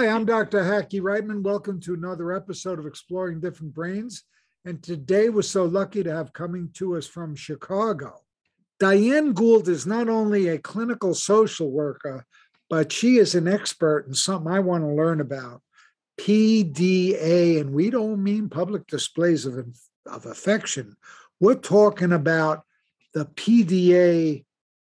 Hi, I'm Dr. Hackie Reitman. Welcome to another episode of Exploring Different Brains. And today we're so lucky to have coming to us from Chicago. Diane Gould is not only a clinical social worker, but she is an expert in something I want to learn about PDA. And we don't mean public displays of, of affection. We're talking about the PDA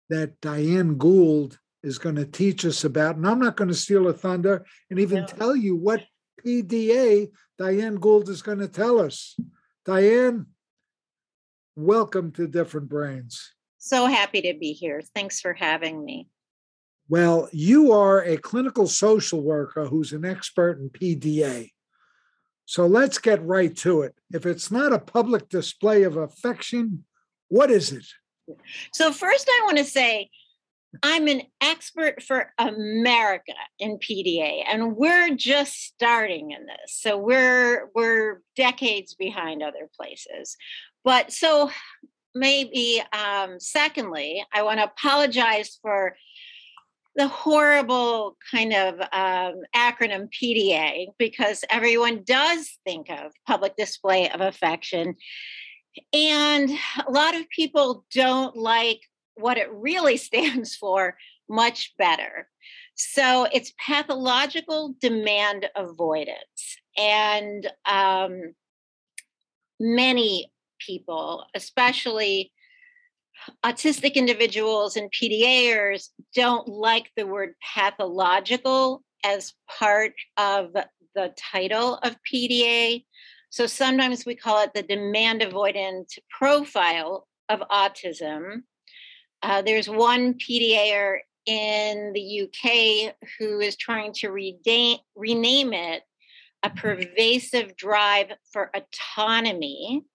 that Diane Gould is going to teach us about. And I'm not going to steal a thunder and even yeah. tell you what PDA Diane Gould is going to tell us. Diane, welcome to Different Brains. So happy to be here. Thanks for having me. Well, you are a clinical social worker who's an expert in PDA. So let's get right to it. If it's not a public display of affection, what is it? So, first, I want to say I'm an expert for America in PDA, and we're just starting in this. So we're we're decades behind other places. But so maybe um, secondly, I want to apologize for the horrible kind of um, acronym PDA because everyone does think of public display of affection. And a lot of people don't like what it really stands for much better. So it's pathological demand avoidance. And um, many people, especially autistic individuals and PDAers, don't like the word pathological as part of the title of PDA. So sometimes we call it the demand avoidant profile of autism. Uh, there's one PDAer in the UK who is trying to rename, rename it a pervasive drive for autonomy,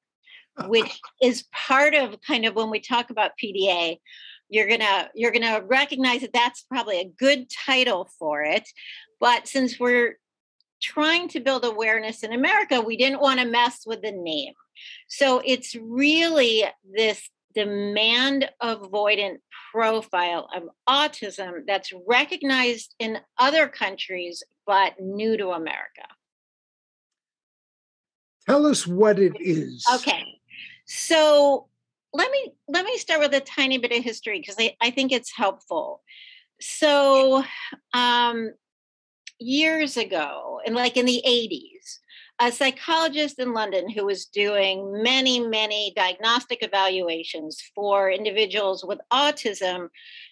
which is part of kind of when we talk about PDA. You're gonna you're gonna recognize that that's probably a good title for it, but since we're trying to build awareness in America, we didn't want to mess with the name. So it's really this demand avoidant profile of autism that's recognized in other countries but new to America. Tell us what it is. Okay. So let me let me start with a tiny bit of history because I, I think it's helpful. So um years ago, and like in the 80s, a psychologist in London who was doing many, many diagnostic evaluations for individuals with autism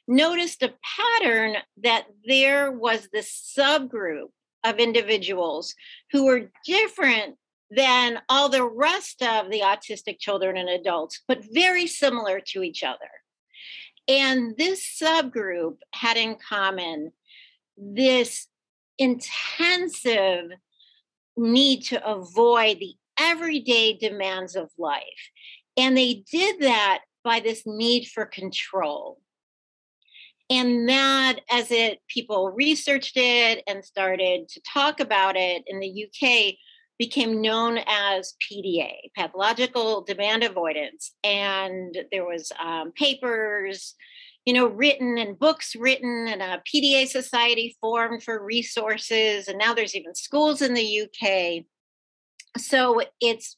noticed a pattern that there was this subgroup of individuals who were different than all the rest of the autistic children and adults, but very similar to each other. And this subgroup had in common this intensive need to avoid the everyday demands of life. And they did that by this need for control. And that, as it people researched it and started to talk about it in the UK, became known as PDA, pathological demand avoidance. And there was um, papers you know, written and books written and a PDA society formed for resources. And now there's even schools in the UK. So it's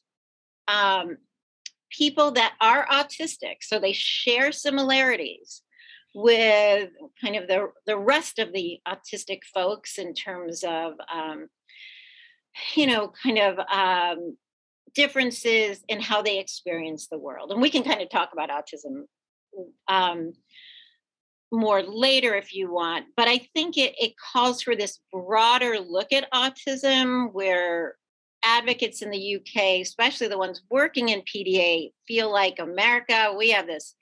um, people that are autistic. So they share similarities with kind of the, the rest of the autistic folks in terms of, um, you know, kind of um, differences in how they experience the world. And we can kind of talk about autism um, more later if you want but i think it, it calls for this broader look at autism where advocates in the uk especially the ones working in pda feel like america we have this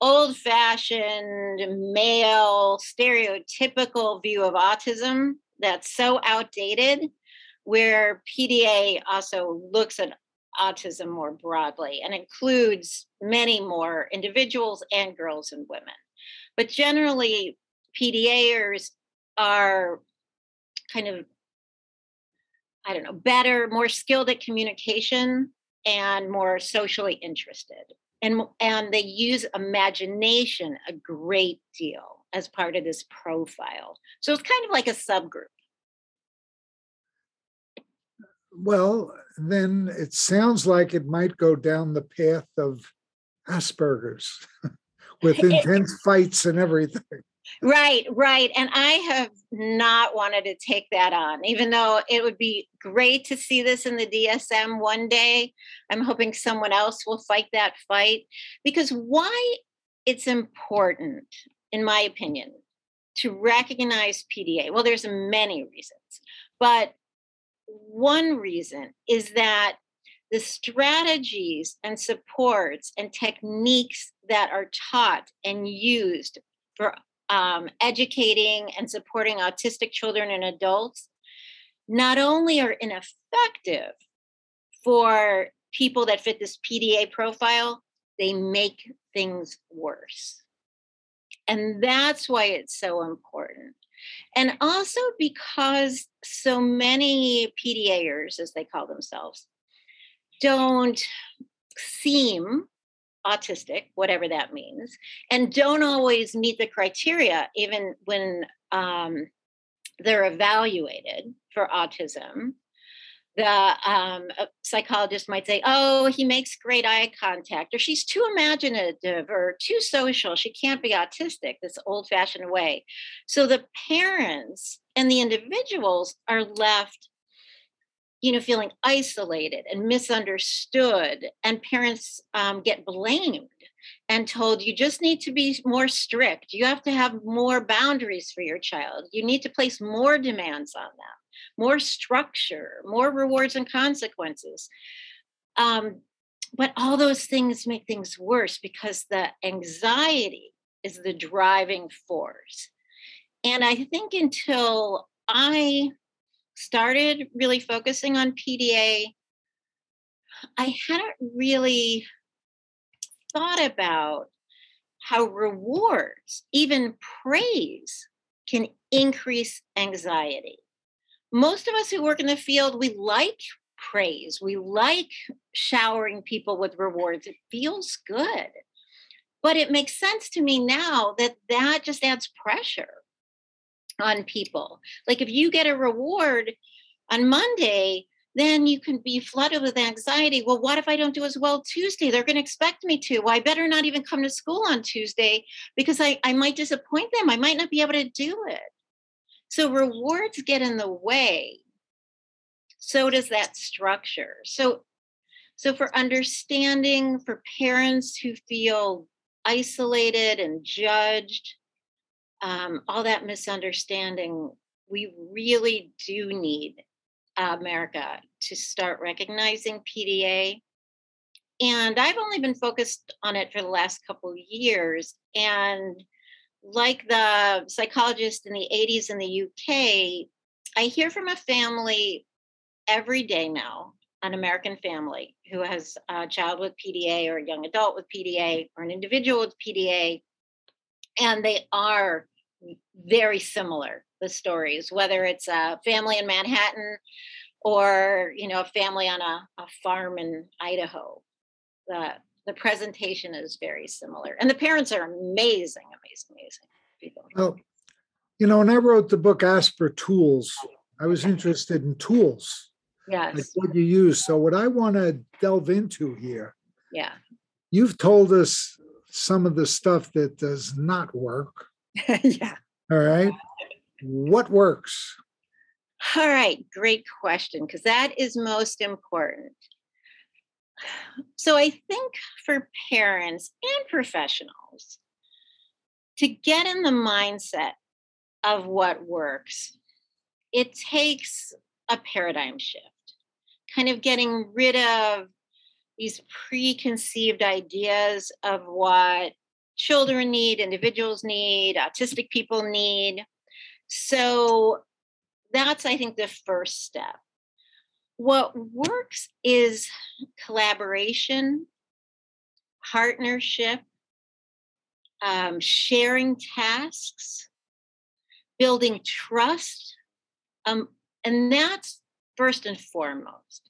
old fashioned male stereotypical view of autism that's so outdated where pda also looks at autism more broadly and includes many more individuals and girls and women but generally, PDAers are kind of, I don't know, better, more skilled at communication and more socially interested. And, and they use imagination a great deal as part of this profile. So it's kind of like a subgroup. Well, then it sounds like it might go down the path of Asperger's with intense fights and everything. Right, right. And I have not wanted to take that on, even though it would be great to see this in the DSM one day. I'm hoping someone else will fight that fight because why it's important, in my opinion, to recognize PDA. Well, there's many reasons, but one reason is that the strategies and supports and techniques that are taught and used for um, educating and supporting autistic children and adults not only are ineffective for people that fit this PDA profile, they make things worse. And that's why it's so important. And also because so many PDAers, as they call themselves, don't seem autistic, whatever that means, and don't always meet the criteria, even when um, they're evaluated for autism. The um, psychologist might say, Oh, he makes great eye contact, or she's too imaginative or too social. She can't be autistic, this old fashioned way. So the parents and the individuals are left you know feeling isolated and misunderstood and parents um, get blamed and told you just need to be more strict. You have to have more boundaries for your child. You need to place more demands on them more structure more rewards and consequences. Um, but all those things make things worse because the anxiety is the driving force. And i think until i started really focusing on PDA, I hadn't really thought about how rewards, even praise, can increase anxiety. Most of us who work in the field, we like praise, we like showering people with rewards. It feels good. But it makes sense to me now that that just adds pressure on people. Like if you get a reward on Monday, then you can be flooded with anxiety. Well, what if I don't do as well Tuesday? They're going to expect me to. Well, I better not even come to school on Tuesday because I, I might disappoint them. I might not be able to do it. So rewards get in the way. So does that structure. So so for understanding for parents who feel isolated and judged, um, all that misunderstanding, we really do need America to start recognizing PDA. And I've only been focused on it for the last couple years. And like the psychologist in the 80s in the UK, I hear from a family every day now, an American family who has a child with PDA or a young adult with PDA or an individual with PDA. And they are very similar the stories whether it's a family in manhattan or you know a family on a, a farm in idaho the the presentation is very similar. And the parents are amazing amazing amazing people. Well you know when i wrote the book Aspertools i was interested in tools yes. like what you use. So what i want to delve into here yeah. you've told us some of the stuff that does not work yeah. All right. What works? All right. Great question, because that is most important. So I think for parents and professionals to get in the mindset of what works, it takes a paradigm shift, kind of getting rid of these preconceived ideas of what children need, individuals need, autistic people need. So that's, I think, the first step. What works is collaboration, partnership, um, sharing tasks, building trust. Um, and that's first and foremost,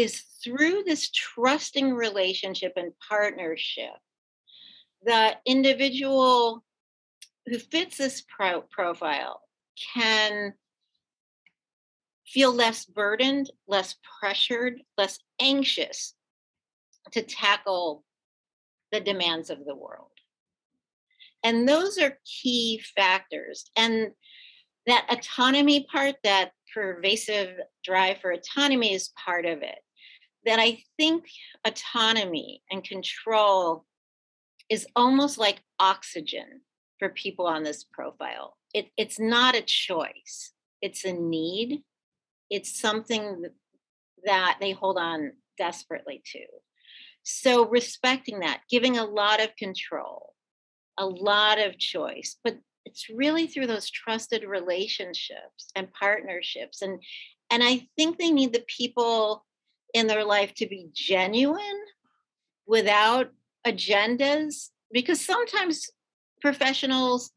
is through this trusting relationship and partnership the individual who fits this pro- profile can feel less burdened, less pressured, less anxious to tackle the demands of the world. And those are key factors. And that autonomy part, that pervasive drive for autonomy is part of it. That I think autonomy and control is almost like oxygen for people on this profile. It, it's not a choice, it's a need. It's something that they hold on desperately to. So, respecting that, giving a lot of control, a lot of choice, but it's really through those trusted relationships and partnerships. And, and I think they need the people in their life to be genuine without agendas because sometimes professionals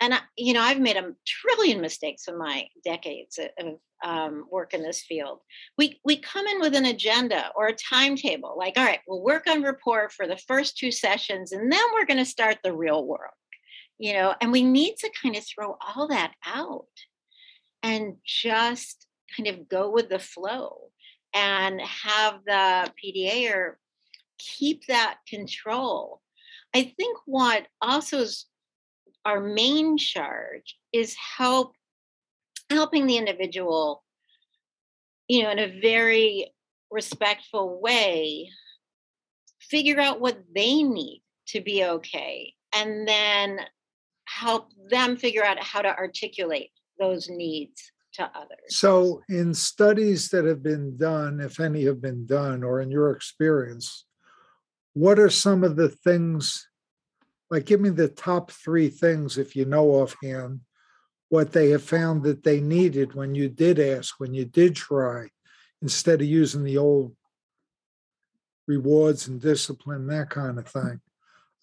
and I, you know i've made a trillion mistakes in my decades of um, work in this field. We we come in with an agenda or a timetable like all right we'll work on rapport for the first two sessions and then we're going to start the real world you know and we need to kind of throw all that out and just kind of go with the flow and have the PDAer keep that control. I think what also is our main charge is help helping the individual, you know, in a very respectful way, figure out what they need to be okay, and then help them figure out how to articulate those needs to others. So, in studies that have been done, if any have been done, or in your experience, what are some of the things like give me the top three things if you know offhand what they have found that they needed when you did ask when you did try instead of using the old rewards and discipline that kind of thing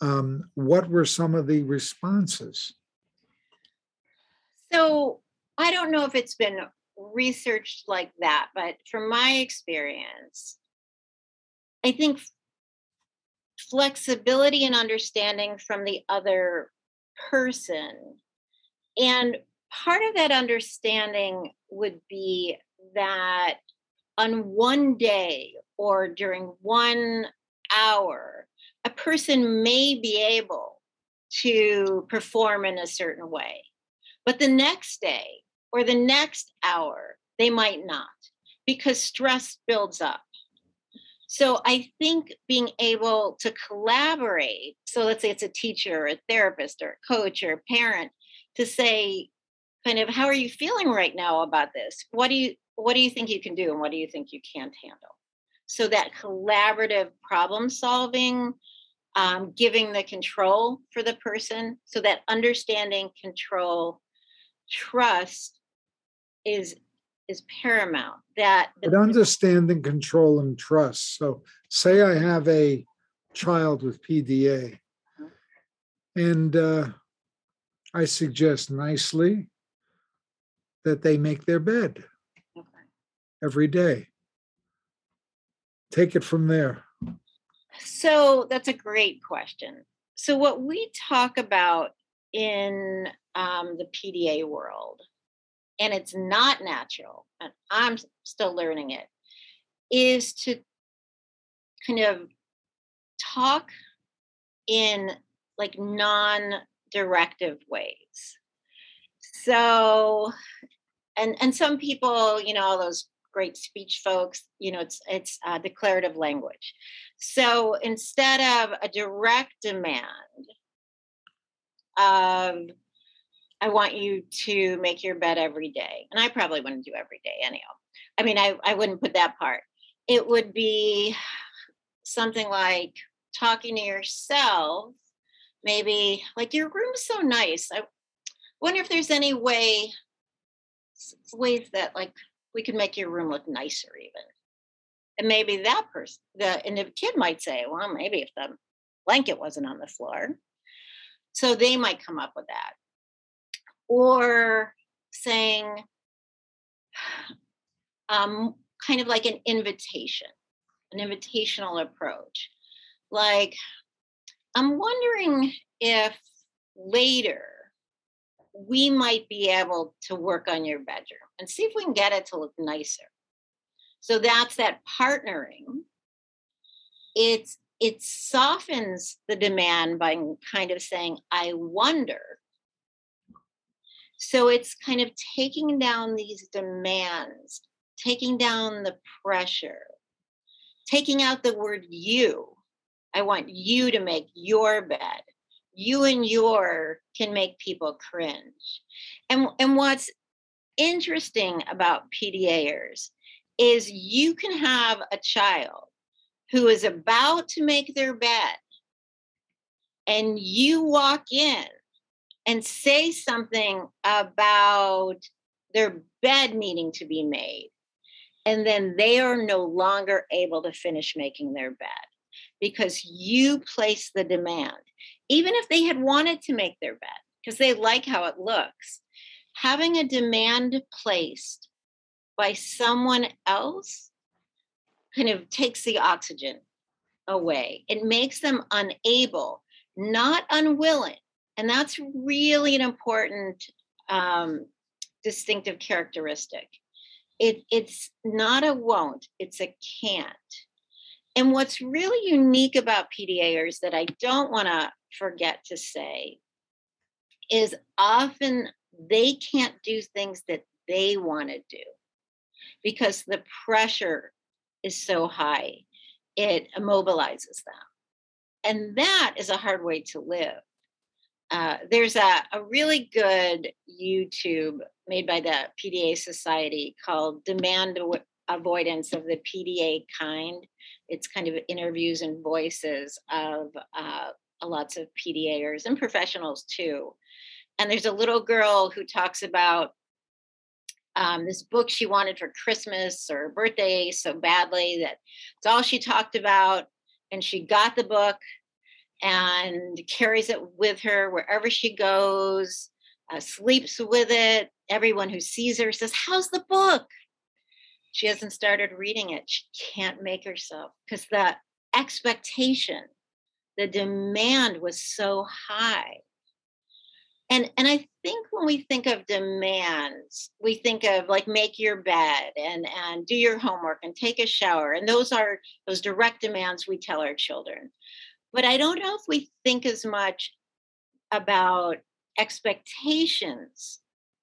um, what were some of the responses so i don't know if it's been researched like that but from my experience i think flexibility and understanding from the other person. And part of that understanding would be that on one day or during one hour, a person may be able to perform in a certain way. But the next day or the next hour, they might not because stress builds up. So I think being able to collaborate, so let's say it's a teacher or a therapist or a coach or a parent, to say, kind of, how are you feeling right now about this? What do you what do you think you can do and what do you think you can't handle? So that collaborative problem solving, um, giving the control for the person, so that understanding, control, trust is is paramount. That but understanding, control, and trust. So, say I have a child with PDA, and uh, I suggest nicely that they make their bed okay. every day. Take it from there. So that's a great question. So what we talk about in um, the PDA world and it's not natural, and I'm still learning it, is to kind of talk in like non directive ways. So, and and some people, you know, all those great speech folks, you know, it's it's uh, declarative language. So instead of a direct demand of I want you to make your bed every day. And I probably wouldn't do every day anyhow. I mean, I, I wouldn't put that part. It would be something like talking to yourself, maybe like your room's so nice. I wonder if there's any way ways that like we could make your room look nicer even. And maybe that person the and the kid might say, well, maybe if the blanket wasn't on the floor. So they might come up with that or saying um, kind of like an invitation, an invitational approach. Like, I'm wondering if later we might be able to work on your bedroom and see if we can get it to look nicer. So that's that partnering. It's it softens the demand by kind of saying, I wonder. So it's kind of taking down these demands, taking down the pressure, taking out the word you. I want you to make your bed. You and your can make people cringe. And, and what's interesting about PDAers is you can have a child who is about to make their bed and you walk in and say something about their bed needing to be made and then they are no longer able to finish making their bed because you place the demand even if they had wanted to make their bed because they like how it looks having a demand placed by someone else kind of takes the oxygen away. It makes them unable, not unwilling. And that's really an important um, distinctive characteristic. It, it's not a won't, it's a can't. And what's really unique about PDAers that I don't want to forget to say is often they can't do things that they want to do because the pressure is so high, it immobilizes them. And that is a hard way to live. Uh, there's a, a really good YouTube made by the PDA Society called Demand Avoidance of the PDA Kind. It's kind of interviews and voices of uh, lots of PDAers and professionals too. And there's a little girl who talks about um, this book she wanted for Christmas or birthday so badly that it's all she talked about. And she got the book and carries it with her wherever she goes, uh, sleeps with it. Everyone who sees her says, How's the book? She hasn't started reading it. She can't make herself because the expectation, the demand was so high and and i think when we think of demands we think of like make your bed and and do your homework and take a shower and those are those direct demands we tell our children but i don't know if we think as much about expectations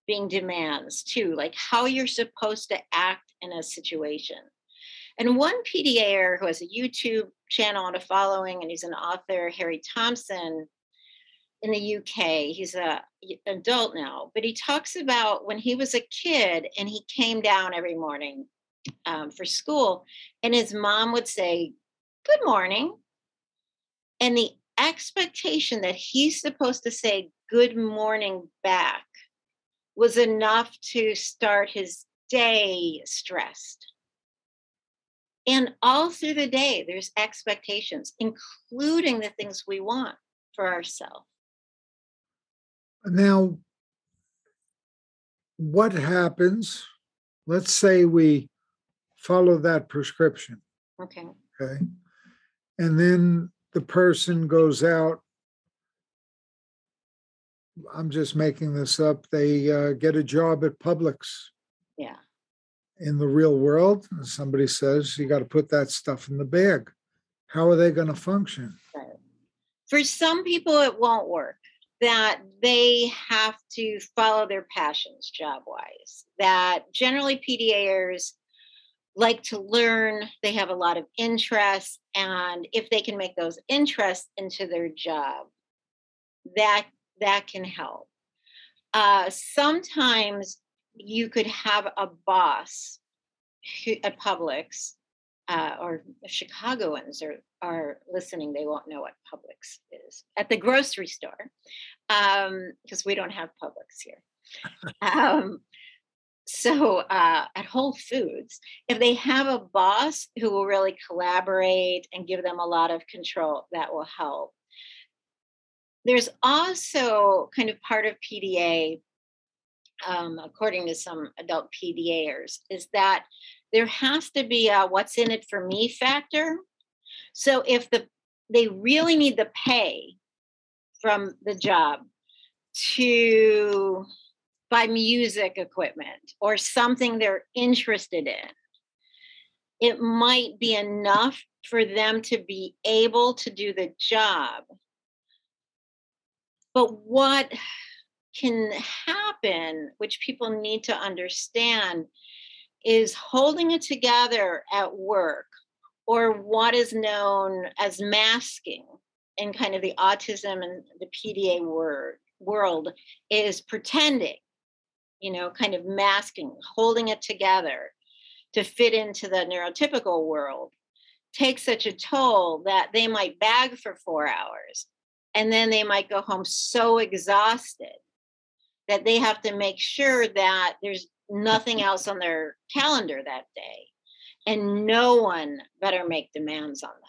being demands too like how you're supposed to act in a situation and one pda who has a youtube channel and a following and he's an author harry thompson in the UK. He's a adult now, but he talks about when he was a kid and he came down every morning um, for school, and his mom would say, "Good morning," and the expectation that he's supposed to say "Good morning" back was enough to start his day stressed. And all through the day, there's expectations, including the things we want for ourselves. Now, what happens? Let's say we follow that prescription. Okay. Okay. And then the person goes out. I'm just making this up. They uh, get a job at Publix. Yeah. In the real world, somebody says you got to put that stuff in the bag. How are they going to function? For some people, it won't work that they have to follow their passions job wise, that generally PDAers like to learn, they have a lot of interest, and if they can make those interests into their job, that that can help. Uh, sometimes you could have a boss who, at Publix uh, or Chicagoans are, are listening, they won't know what Publix is. At the grocery store, because um, we don't have Publix here. um, so uh, at Whole Foods, if they have a boss who will really collaborate and give them a lot of control, that will help. There's also kind of part of PDA, um, according to some adult PDAers, is that there has to be a what's in it for me factor. So if the they really need the pay from the job, to buy music equipment or something they're interested in, it might be enough for them to be able to do the job. But what can happen, which people need to understand, is holding it together at work or what is known as masking in kind of the autism and the PDA word, world is pretending, you know, kind of masking, holding it together to fit into the neurotypical world takes such a toll that they might bag for four hours and then they might go home so exhausted that they have to make sure that there's nothing else on their calendar that day and no one better make demands on them.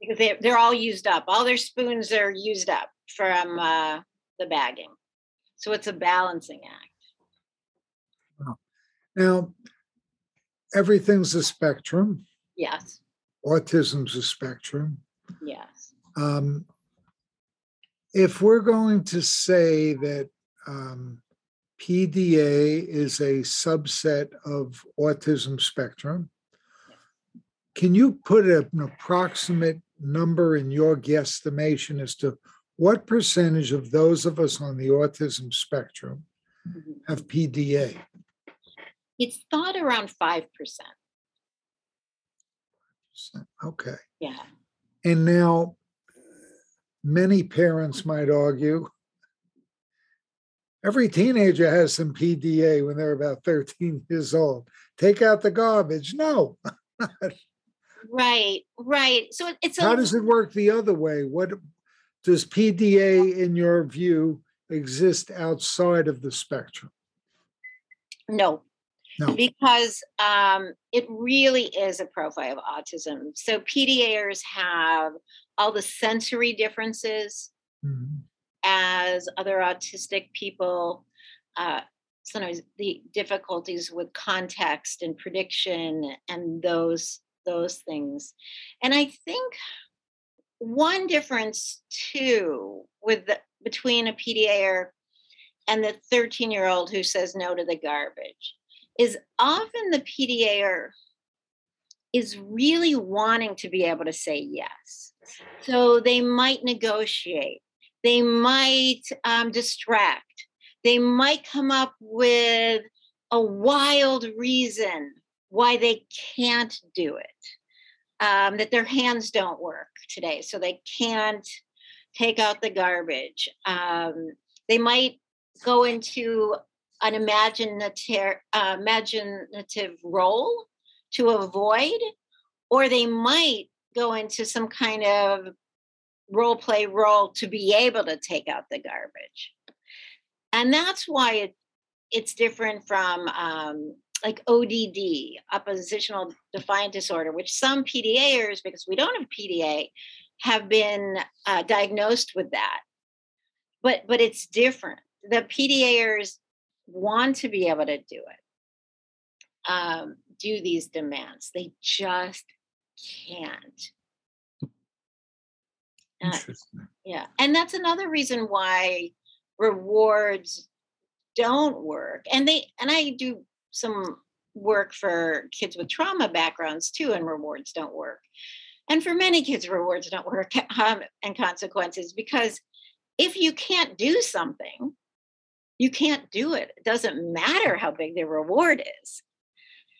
Because they, they're all used up. All their spoons are used up from uh, the bagging so it's a balancing act. Now everything's a spectrum. Yes. Autism's a spectrum. Yes. Um, if we're going to say that um, PDA is a subset of autism spectrum. Can you put an approximate number in your guesstimation as to what percentage of those of us on the autism spectrum mm-hmm. have PDA? It's thought around 5%. Okay. Yeah. And now, many parents might argue Every teenager has some PDA when they're about 13 years old. Take out the garbage. No. right, right. So it's a, how does it work the other way? What does PDA, in your view, exist outside of the spectrum? No, no. Because um, it really is a profile of autism. So PDAers have all the sensory differences. Mm-hmm as other autistic people. Uh, sometimes the difficulties with context and prediction and those those things. And I think one difference too with the, between a PDAer and the 13 year old who says no to the garbage is often the PDAer is really wanting to be able to say yes. So they might negotiate they might um, distract. They might come up with a wild reason why they can't do it. Um, that their hands don't work today, so they can't take out the garbage. Um, they might go into an imaginative, uh, imaginative role to avoid, or they might go into some kind of role play role to be able to take out the garbage and that's why it it's different from um, like ODD, oppositional defiant disorder, which some PDAers, because we don't have PDA, have been uh, diagnosed with that. But but it's different. The PDAers want to be able to do it, um, do these demands. They just can't. Interesting. yeah. And that's another reason why rewards don't work. And they and I do some work for kids with trauma backgrounds too, and rewards don't work. And for many kids, rewards don't work um, and consequences because if you can't do something, you can't do it. It doesn't matter how big the reward is.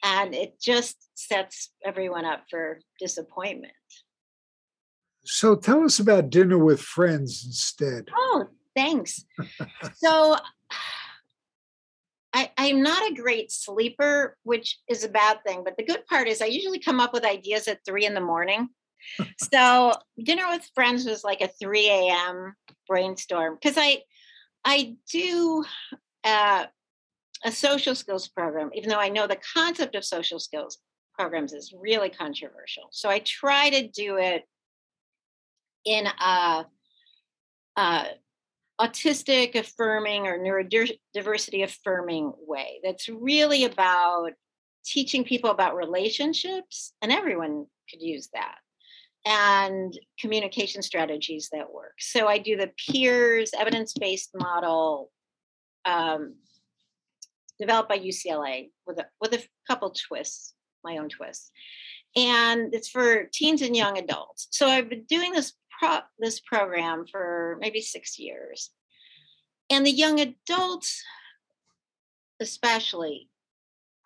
And it just sets everyone up for disappointment. So tell us about dinner with friends instead. Oh, thanks. so I, I'm not a great sleeper, which is a bad thing. But the good part is I usually come up with ideas at three in the morning. so dinner with friends was like a 3 a.m. brainstorm because I I do uh, a social skills program, even though I know the concept of social skills programs is really controversial. So I try to do it in a, a autistic affirming or neurodiversity affirming way that's really about teaching people about relationships and everyone could use that and communication strategies that work. So I do the peers evidence based model um, developed by UCLA with a, with a couple twists, my own twists. And it's for teens and young adults. So I've been doing this pro- this program for maybe six years. And the young adults, especially,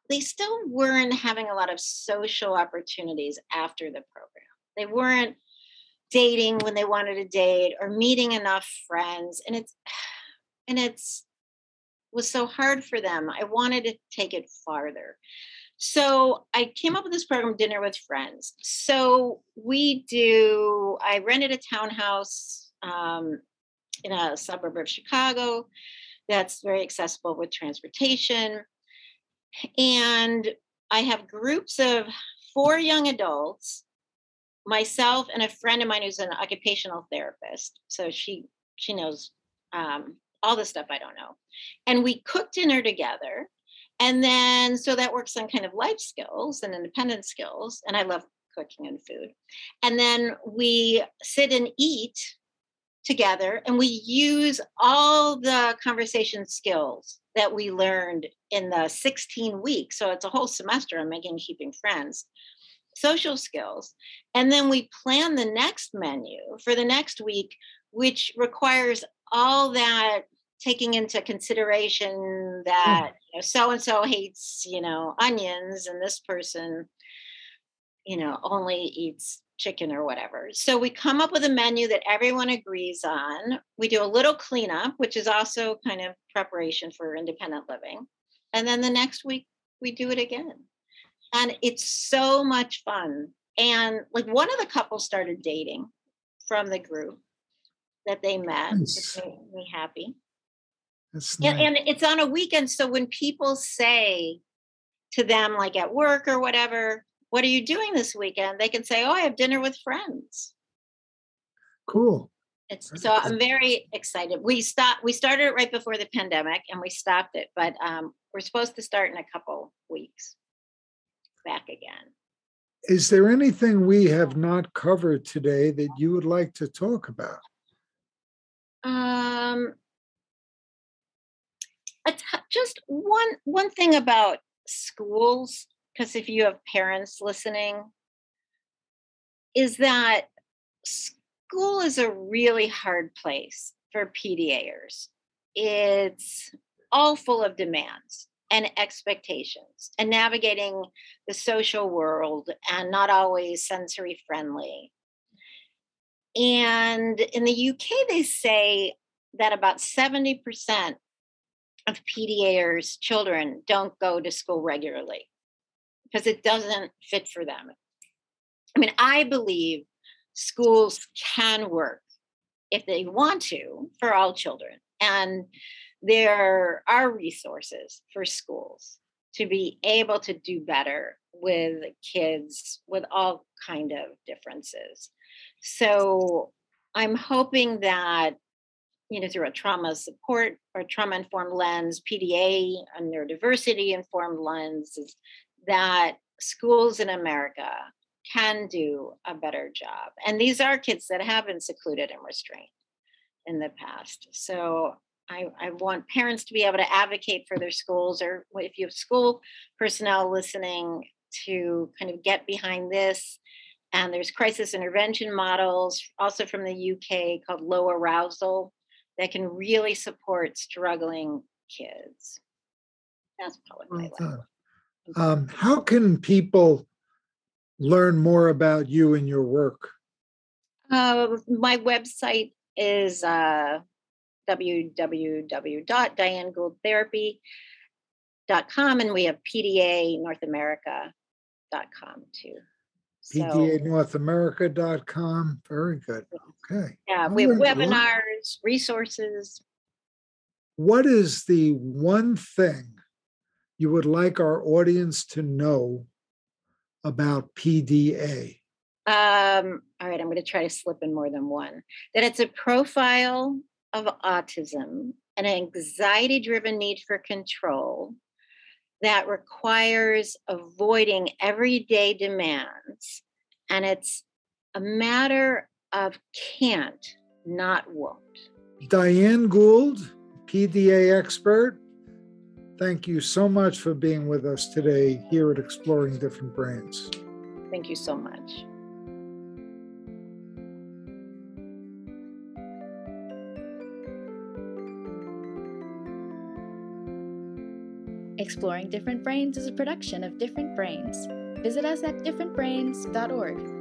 they still weren't having a lot of social opportunities after the program. They weren't dating when they wanted to date or meeting enough friends. And it's and it's was so hard for them. I wanted to take it farther. So I came up with this program, Dinner with Friends. So we do, I rented a townhouse um, in a suburb of Chicago that's very accessible with transportation. And I have groups of four young adults, myself and a friend of mine who's an occupational therapist. So she she knows um, all the stuff I don't know. And we cook dinner together. And then so that works on kind of life skills and independent skills. And I love cooking and food. And then we sit and eat together and we use all the conversation skills that we learned in the 16 weeks. So it's a whole semester on making and keeping friends, social skills. And then we plan the next menu for the next week, which requires all that taking into consideration hmm. that so and so hates, you know, onions and this person, you know, only eats chicken or whatever. So we come up with a menu that everyone agrees on. We do a little cleanup, which is also kind of preparation for independent living. And then the next week we do it again. And it's so much fun. And like one of the couples started dating from the group that they met, nice. which made me happy. Nice. And, and it's on a weekend. So when people say to them, like at work or whatever, what are you doing this weekend? They can say, oh, I have dinner with friends. Cool. It's, so I'm very excited. We stopped. We started it right before the pandemic, and we stopped it. But um, we're supposed to start in a couple weeks. Back again. Is there anything we have not covered today that you would like to talk about? Um, just one one thing about schools because if you have parents listening, is that school is a really hard place for PDAers. It's all full of demands and expectations and navigating the social world and not always sensory friendly. And in the UK, they say that about 70% of PDAers' children don't go to school regularly because it doesn't fit for them. I mean, I believe schools can work if they want to for all children. And there are resources for schools to be able to do better with kids with all kind of differences. So I'm hoping that you know through a trauma support or trauma informed lens, PDA, a neurodiversity informed lens, that schools in America can do a better job. And these are kids that have been secluded and restrained in the past. So I, I, want parents to be able to advocate for their schools, or if you have school personnel listening, to kind of get behind this. And there's crisis intervention models, also from the UK, called low arousal, that can really support struggling kids. That's probably my life. Um, how can people learn more about you and your work? Uh, my website is uh, www.dianegouldtherapy.com and we have PDA North America.com too. PDANorthAmerica.com. Very good. Okay. Yeah, we have webinars, resources. What is the one thing you would like our audience to know about PDA? Um, all right, I'm going to try to slip in more than one. That it's a profile of autism, an anxiety driven need for control that requires avoiding everyday demands. And it's a matter of can't, not won't. Diane Gould, PDA expert, thank you so much for being with us today here at Exploring Different Brains. Thank you so much. Exploring Different Brains is a production of Different Brains. Visit us at differentbrains.org.